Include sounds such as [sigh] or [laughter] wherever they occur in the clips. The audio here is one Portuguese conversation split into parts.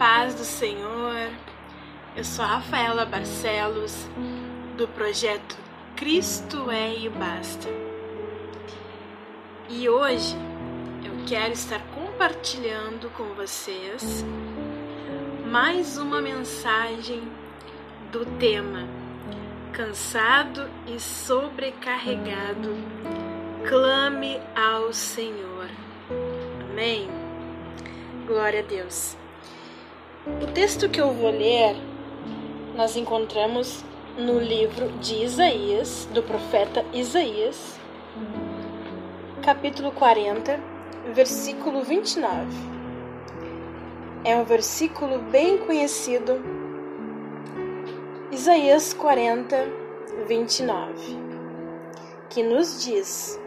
paz do Senhor. Eu sou a Rafaela Barcelos, do projeto Cristo é e Basta. E hoje eu quero estar compartilhando com vocês mais uma mensagem do tema Cansado e sobrecarregado, clame ao Senhor. Amém. Glória a Deus. O texto que eu vou ler, nós encontramos no livro de Isaías, do profeta Isaías, capítulo 40, versículo 29. É um versículo bem conhecido. Isaías 40, 29, que nos diz: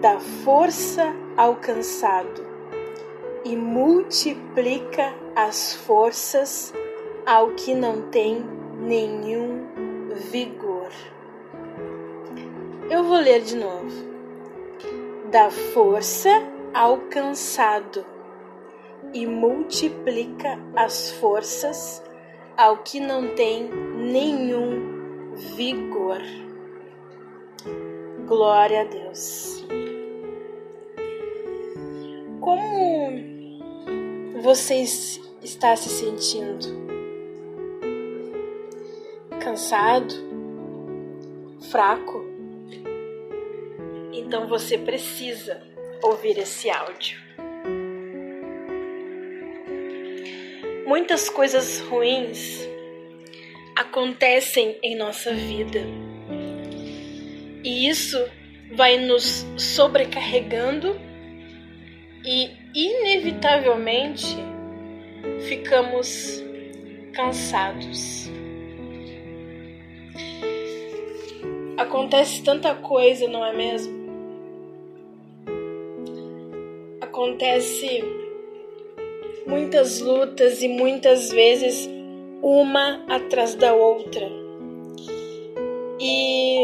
dá força ao cansado e multiplica as forças ao que não tem nenhum vigor. Eu vou ler de novo. Dá força ao cansado e multiplica as forças ao que não tem nenhum vigor. Glória a Deus. Como você está se sentindo? Cansado? Fraco? Então você precisa ouvir esse áudio. Muitas coisas ruins acontecem em nossa vida. E isso vai nos sobrecarregando e inevitavelmente ficamos cansados. Acontece tanta coisa, não é mesmo? Acontece muitas lutas e muitas vezes uma atrás da outra. E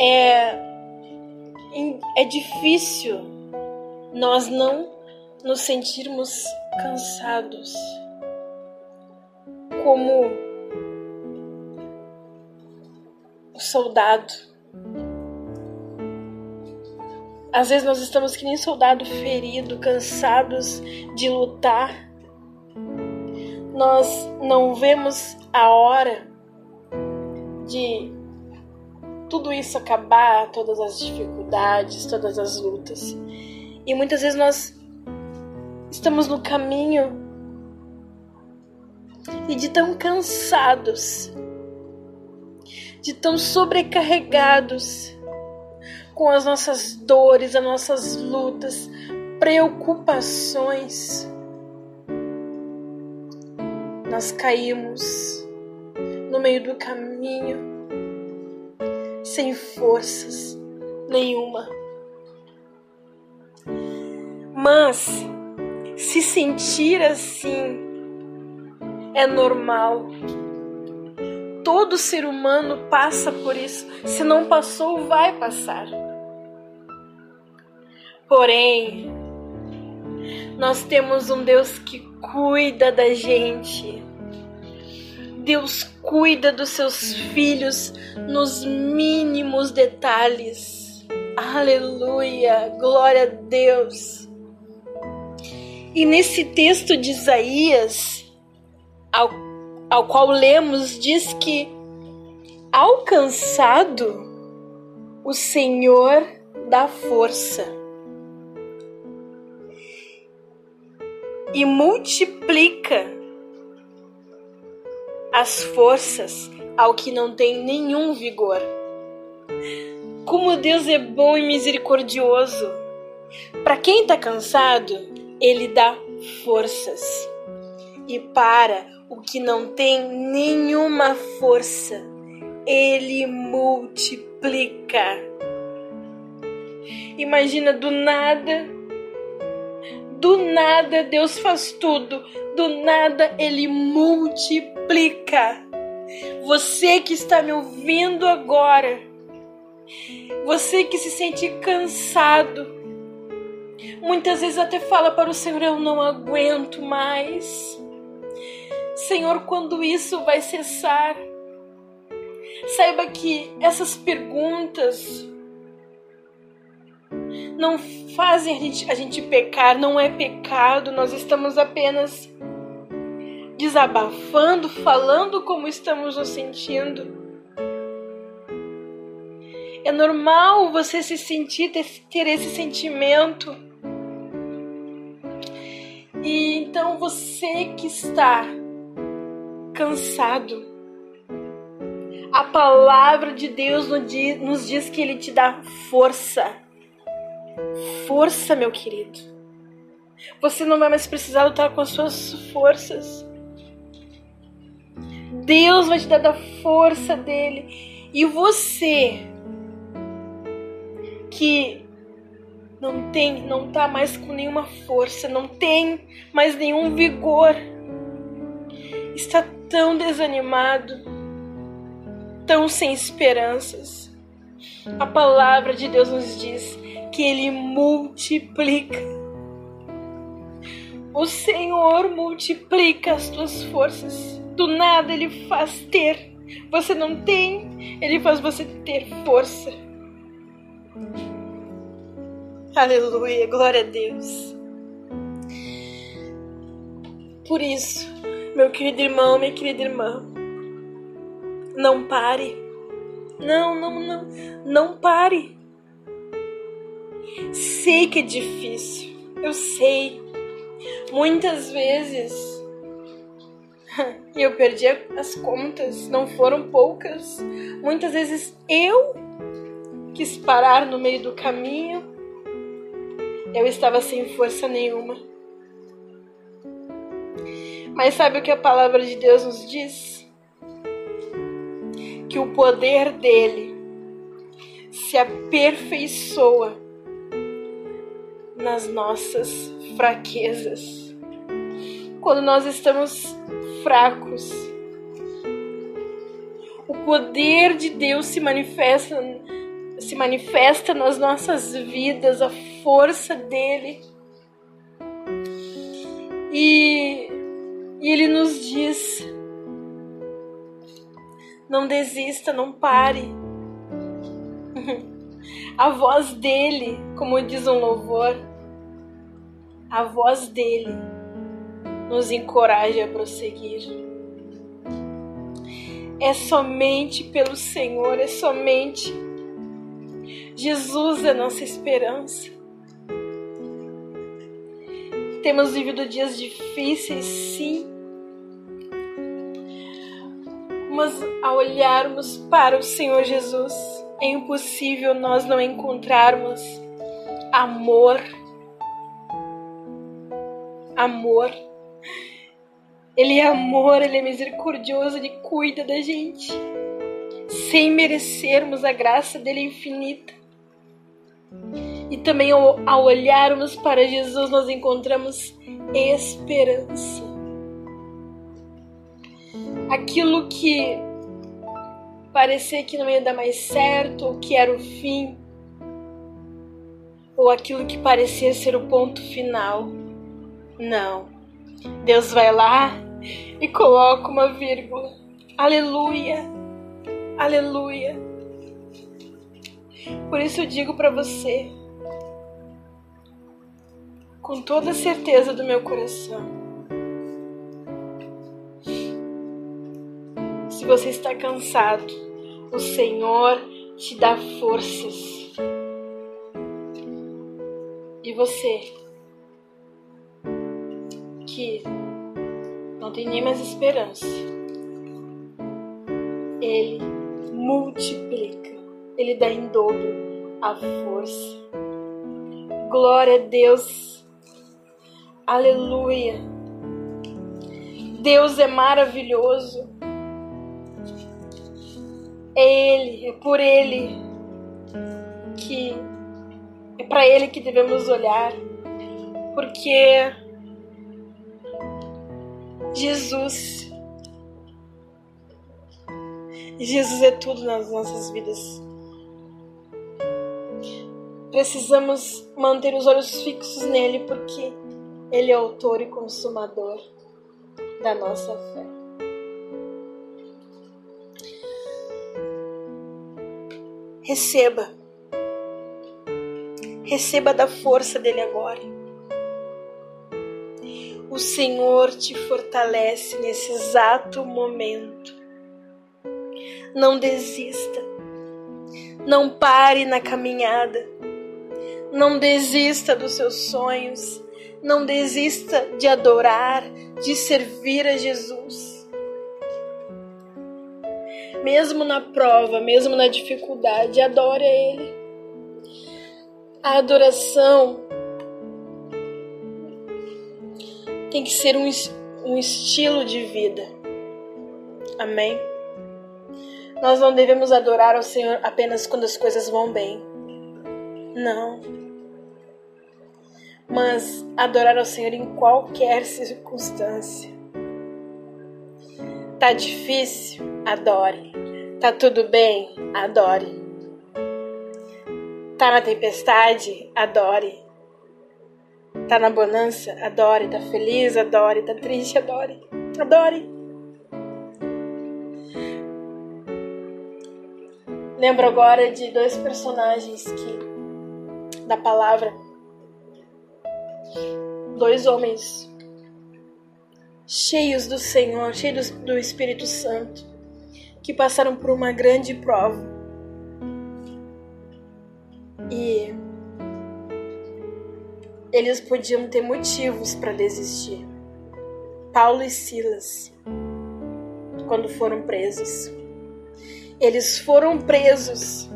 é é difícil nós não nos sentirmos cansados, como o soldado. Às vezes nós estamos que nem soldado ferido, cansados de lutar. Nós não vemos a hora de tudo isso acabar, todas as dificuldades, todas as lutas. E muitas vezes nós estamos no caminho e de tão cansados, de tão sobrecarregados com as nossas dores, as nossas lutas, preocupações, nós caímos no meio do caminho sem forças nenhuma. Mas se sentir assim é normal. Todo ser humano passa por isso. Se não passou, vai passar. Porém, nós temos um Deus que cuida da gente Deus cuida dos seus filhos nos mínimos detalhes. Aleluia, glória a Deus. E nesse texto de Isaías, ao, ao qual lemos, diz que alcançado o Senhor dá força e multiplica as forças ao que não tem nenhum vigor. Como Deus é bom e misericordioso. Para quem está cansado, Ele dá forças. E para o que não tem nenhuma força, Ele multiplica. Imagina do nada, do nada Deus faz tudo, do nada Ele multiplica Você que está me ouvindo agora, você que se sente cansado, Muitas vezes até fala para o Senhor: Eu não aguento mais. Senhor, quando isso vai cessar? Saiba que essas perguntas não fazem a gente, a gente pecar, não é pecado, nós estamos apenas desabafando, falando como estamos nos sentindo. É normal você se sentir, ter esse sentimento. E então você que está cansado, a palavra de Deus nos diz que Ele te dá força. Força, meu querido. Você não vai mais precisar lutar com as suas forças. Deus vai te dar da força dele. E você que não tem, não tá mais com nenhuma força, não tem mais nenhum vigor, está tão desanimado tão sem esperanças. A palavra de Deus nos diz que Ele multiplica. O Senhor multiplica as tuas forças. Do nada Ele faz ter. Você não tem, Ele faz você ter força. Aleluia, glória a Deus. Por isso, meu querido irmão, minha querida irmã, não pare. Não, não, não. Não pare. Sei que é difícil. Eu sei. Muitas vezes [laughs] eu perdi as contas, não foram poucas. Muitas vezes eu quis parar no meio do caminho. Eu estava sem força nenhuma. Mas sabe o que a palavra de Deus nos diz? que o poder dele se aperfeiçoa nas nossas fraquezas. Quando nós estamos fracos, o poder de Deus se manifesta se manifesta nas nossas vidas, a força dele. E, e ele nos diz não desista, não pare. A voz dele, como diz um louvor, a voz dele nos encoraja a prosseguir. É somente pelo Senhor, é somente Jesus é nossa esperança. Temos vivido dias difíceis, sim, mas ao olharmos para o Senhor Jesus, é impossível nós não encontrarmos amor. Amor. Ele é amor, ele é misericordioso, ele cuida da gente, sem merecermos a graça dele infinita. E também ao, olharmos para Jesus, nós encontramos esperança aquilo que parecia que não ia dar mais certo, ou que era o fim, ou aquilo que parecia ser o ponto final. Não. Deus vai lá e coloca uma vírgula. Aleluia. Aleluia. Por isso eu digo para você, com toda a certeza do meu coração, Se você está cansado, o Senhor te dá forças. E você que não tem nem mais esperança, Ele multiplica, Ele dá em dobro a força. Glória a Deus, aleluia. Deus é maravilhoso. É Ele, é por Ele que é para Ele que devemos olhar, porque Jesus, Jesus é tudo nas nossas vidas. precisamos manter os olhos fixos nele porque ele é autor e consumador da nossa fé. Receba. Receba da força dele agora. O Senhor te fortalece nesse exato momento. Não desista. Não pare na caminhada. Não desista dos seus sonhos. Não desista de adorar, de servir a Jesus. Mesmo na prova, mesmo na dificuldade, adore a Ele. A adoração tem que ser um, um estilo de vida. Amém? Nós não devemos adorar ao Senhor apenas quando as coisas vão bem. Não mas adorar ao Senhor em qualquer circunstância. Tá difícil? Adore. Tá tudo bem? Adore. Tá na tempestade? Adore. Tá na bonança? Adore. Tá feliz? Adore. Tá triste? Adore. Adore. Lembro agora de dois personagens que da palavra dois homens cheios do Senhor, cheios do Espírito Santo, que passaram por uma grande prova. E eles podiam ter motivos para desistir. Paulo e Silas, quando foram presos, eles foram presos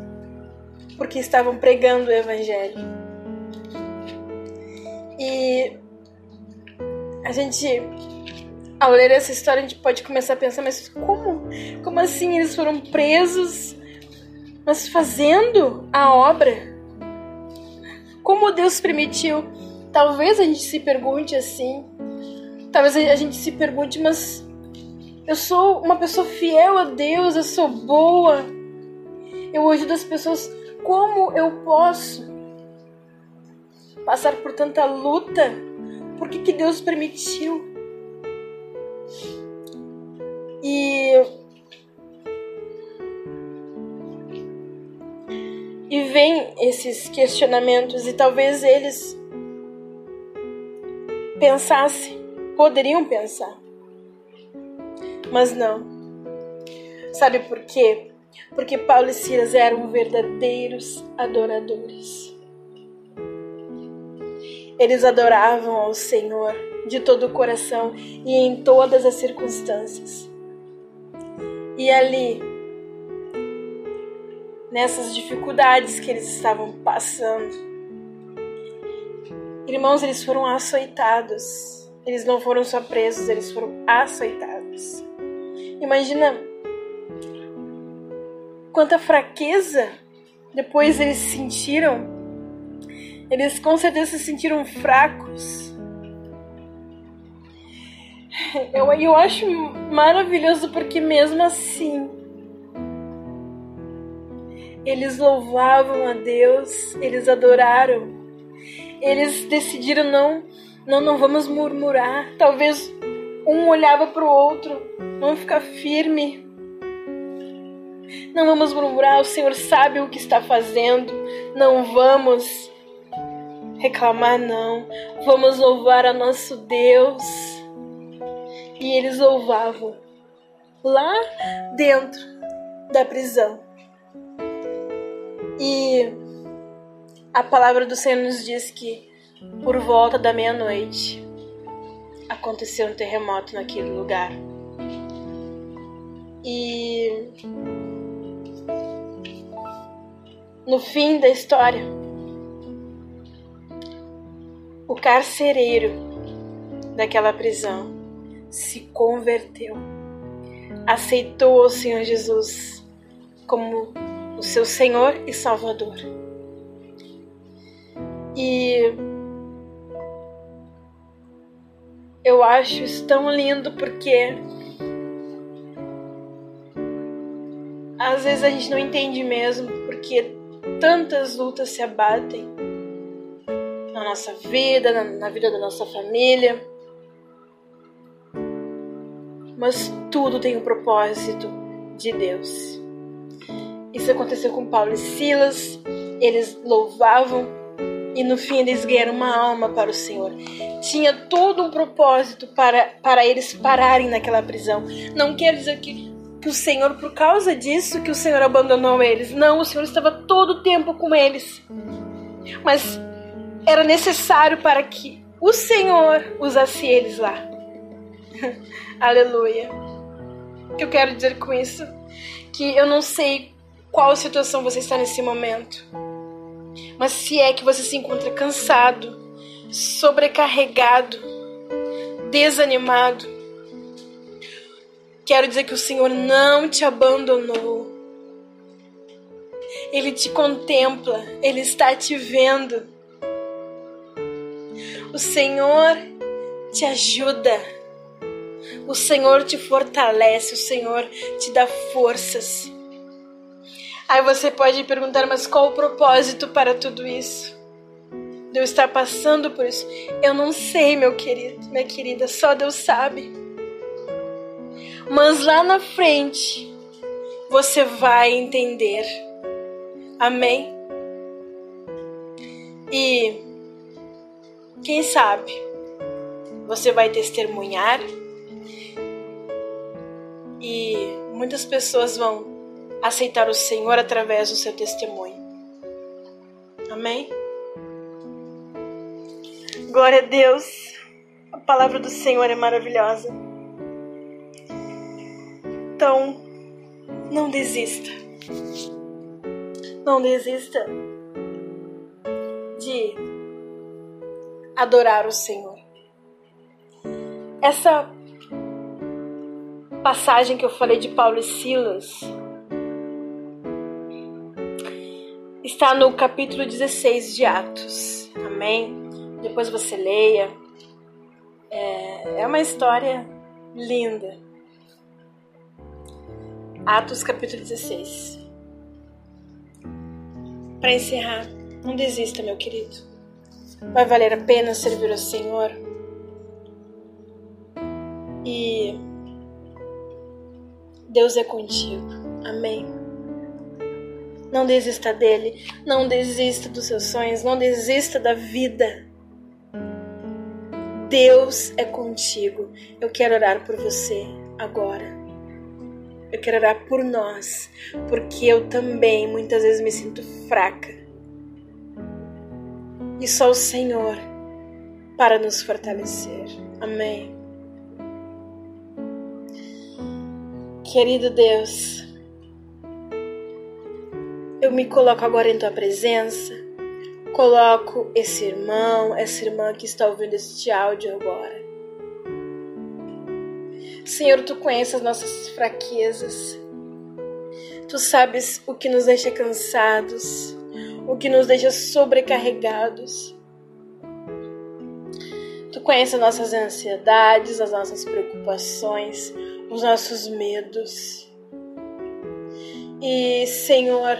porque estavam pregando o Evangelho. E a gente, ao ler essa história, a gente pode começar a pensar, mas como? Como assim eles foram presos, mas fazendo a obra? Como Deus permitiu? Talvez a gente se pergunte assim. Talvez a gente se pergunte, mas eu sou uma pessoa fiel a Deus, eu sou boa. Eu ajudo as pessoas. Como eu posso passar por tanta luta? Por que, que Deus permitiu? E. E vem esses questionamentos, e talvez eles pensassem, poderiam pensar, mas não. Sabe por quê? Porque Paulo e Silas eram verdadeiros adoradores. Eles adoravam ao Senhor de todo o coração e em todas as circunstâncias. E ali, nessas dificuldades que eles estavam passando, irmãos, eles foram açoitados. Eles não foram só presos, eles foram açoitados. Imagina quanta fraqueza depois eles sentiram eles com certeza se sentiram fracos. Eu, eu acho maravilhoso porque, mesmo assim, eles louvavam a Deus, eles adoraram, eles decidiram não, não, não vamos murmurar. Talvez um olhava para o outro, vamos ficar firme. Não vamos murmurar, o Senhor sabe o que está fazendo. Não vamos reclamar não. Vamos louvar a nosso Deus. E eles louvavam lá dentro da prisão. E a palavra do Senhor nos diz que por volta da meia-noite aconteceu um terremoto naquele lugar. E no fim da história, o carcereiro daquela prisão se converteu, aceitou o Senhor Jesus como o seu Senhor e Salvador. E eu acho isso tão lindo porque às vezes a gente não entende mesmo porque tantas lutas se abatem na nossa vida, na, na vida da nossa família. Mas tudo tem um propósito de Deus. Isso aconteceu com Paulo e Silas. Eles louvavam e no fim eles ganharam uma alma para o Senhor. Tinha todo um propósito para, para eles pararem naquela prisão. Não quer dizer que, que o Senhor, por causa disso, que o Senhor abandonou eles. Não, o Senhor estava todo o tempo com eles. Mas era necessário para que o Senhor usasse eles lá. [laughs] Aleluia. O que eu quero dizer com isso? Que eu não sei qual situação você está nesse momento. Mas se é que você se encontra cansado, sobrecarregado, desanimado, quero dizer que o Senhor não te abandonou. Ele te contempla, ele está te vendo. O Senhor te ajuda. O Senhor te fortalece, o Senhor te dá forças. Aí você pode perguntar, mas qual o propósito para tudo isso? De eu estar passando por isso? Eu não sei, meu querido, minha querida, só Deus sabe. Mas lá na frente você vai entender. Amém? E quem sabe você vai testemunhar e muitas pessoas vão aceitar o Senhor através do seu testemunho. Amém? Glória a Deus. A palavra do Senhor é maravilhosa. Então, não desista. Não desista de adorar o Senhor. Essa passagem que eu falei de Paulo e Silas está no capítulo 16 de Atos. Amém? Depois você leia. É, é uma história linda. Atos capítulo 16. Para encerrar, não desista, meu querido. Vai valer a pena servir ao Senhor. E Deus é contigo. Amém. Não desista dele, não desista dos seus sonhos, não desista da vida. Deus é contigo. Eu quero orar por você agora. Eu quero orar por nós, porque eu também muitas vezes me sinto fraca. E só o Senhor para nos fortalecer. Amém. Querido Deus, eu me coloco agora em tua presença. Coloco esse irmão, essa irmã que está ouvindo este áudio agora. Senhor, tu conheces as nossas fraquezas. Tu sabes o que nos deixa cansados, o que nos deixa sobrecarregados. Tu conheces as nossas ansiedades, as nossas preocupações, os nossos medos. E, Senhor,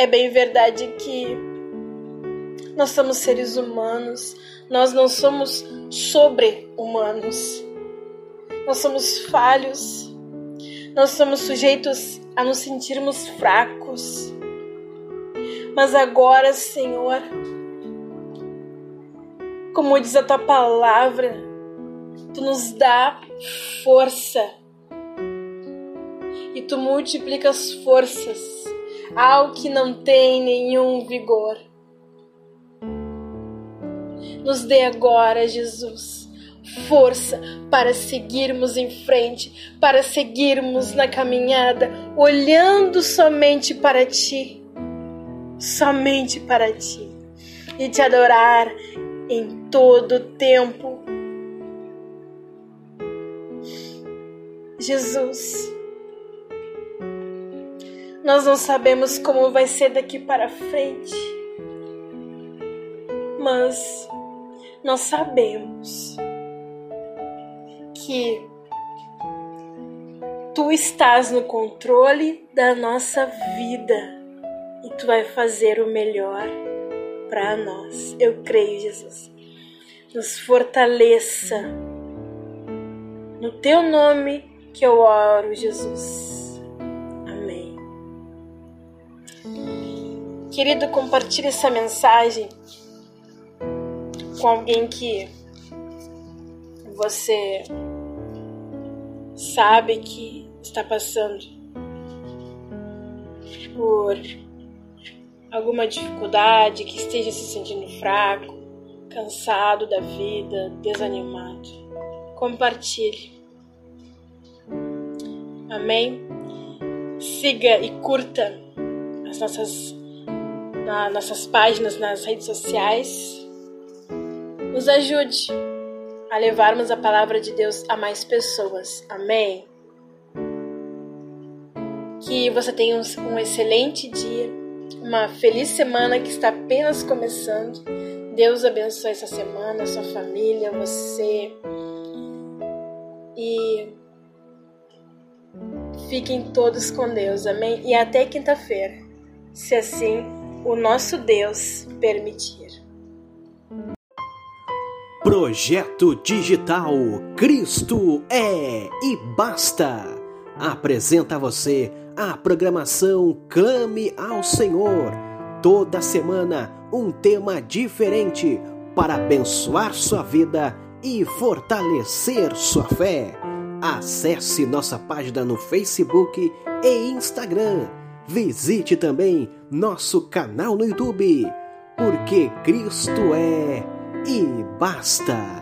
é bem verdade que nós somos seres humanos, nós não somos sobre-humanos. Nós somos falhos, nós somos sujeitos a nos sentirmos fracos. Mas agora, Senhor, como diz a tua palavra, tu nos dá força e tu multiplica as forças ao que não tem nenhum vigor. Nos dê agora, Jesus, força para seguirmos em frente, para seguirmos na caminhada, olhando somente para Ti, somente para Ti, e te adorar em todo o tempo. Jesus, nós não sabemos como vai ser daqui para frente, mas nós sabemos que tu estás no controle da nossa vida. e tu vai fazer o melhor para nós. Eu creio, Jesus. Nos fortaleça. No teu nome que eu oro, Jesus. Querido, compartilhe essa mensagem com alguém que você sabe que está passando por alguma dificuldade, que esteja se sentindo fraco, cansado da vida, desanimado. Compartilhe. Amém? Siga e curta as nossas, na, nossas páginas nas redes sociais. Nos ajude a levarmos a palavra de Deus a mais pessoas. Amém? Que você tenha um excelente dia uma feliz semana que está apenas começando. Deus abençoe essa semana, sua família, você. E fiquem todos com Deus, amém? E até quinta-feira, se assim o nosso Deus permitir. Projeto Digital Cristo é e basta. Apresenta a você a programação Clame ao Senhor. Toda semana um tema diferente para abençoar sua vida e fortalecer sua fé. Acesse nossa página no Facebook e Instagram. Visite também nosso canal no YouTube, porque Cristo é e basta.